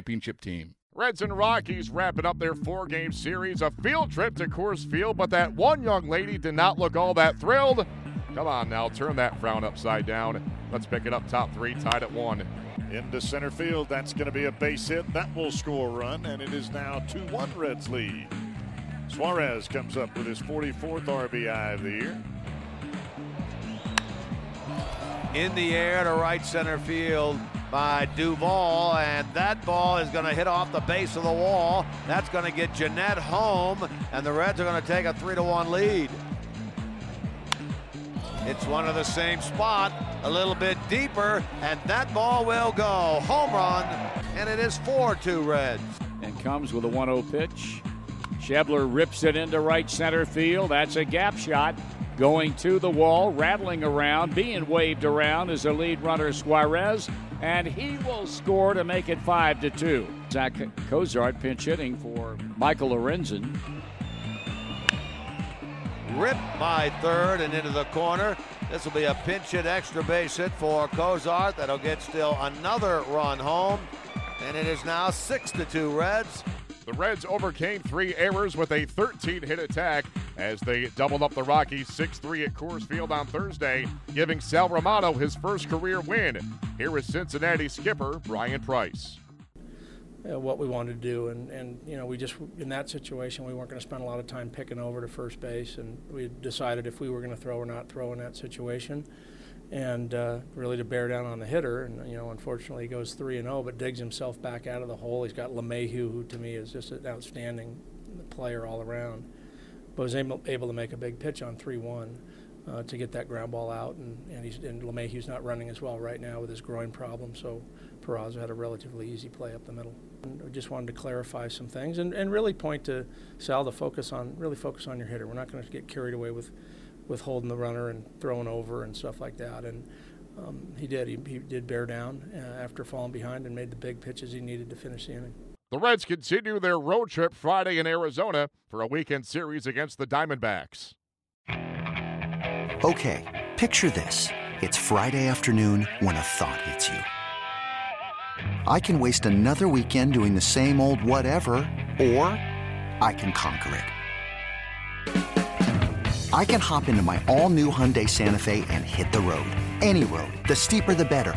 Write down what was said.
championship team. Reds and Rockies wrapping up their four game series, a field trip to Coors Field, but that one young lady did not look all that thrilled. Come on now, turn that frown upside down. Let's pick it up top three, tied at one. Into center field, that's going to be a base hit. That will score a run, and it is now 2 1 Reds lead. Suarez comes up with his 44th RBI of the year. In the air to right center field by Duvall, and that ball is going to hit off the base of the wall. That's going to get Gennett home, and the Reds are going to take a 3 to 1 lead. It's one of the same spot, a little bit deeper, and that ball will go. Home run, and it is 4 2 Reds. And comes with a 1 0 pitch. Schebler rips it into right center field. That's a gap shot. Going to the wall, rattling around, being waved around is the lead runner Suarez, and he will score to make it 5 to 2. Zach Cozart pinch hitting for Michael Lorenzen. Ripped by third and into the corner. This will be a pinch hit extra base hit for Cozart. That'll get still another run home. And it is now 6 to 2 Reds. The Reds overcame three errors with a 13 hit attack as they doubled up the Rockies 6 3 at Coors Field on Thursday, giving Sal Romano his first career win. Here is Cincinnati skipper Bryan Price. What we wanted to do, and, and you know we just in that situation we weren't going to spend a lot of time picking over to first base, and we decided if we were going to throw or not throw in that situation, and uh, really to bear down on the hitter. And you know, unfortunately, he goes three and zero, but digs himself back out of the hole. He's got LeMahieu, who to me is just an outstanding player all around, but was able, able to make a big pitch on three one. Uh, to get that ground ball out, and, and, he's, and LeMahieu's not running as well right now with his groin problem, so Peraza had a relatively easy play up the middle. I just wanted to clarify some things and, and really point to Sal to focus on really focus on your hitter. We're not going to get carried away with with holding the runner and throwing over and stuff like that. And um, he did. He, he did bear down uh, after falling behind and made the big pitches he needed to finish the inning. The Reds continue their road trip Friday in Arizona for a weekend series against the Diamondbacks. Okay, picture this. It's Friday afternoon when a thought hits you. I can waste another weekend doing the same old whatever, or I can conquer it. I can hop into my all new Hyundai Santa Fe and hit the road. Any road. The steeper, the better.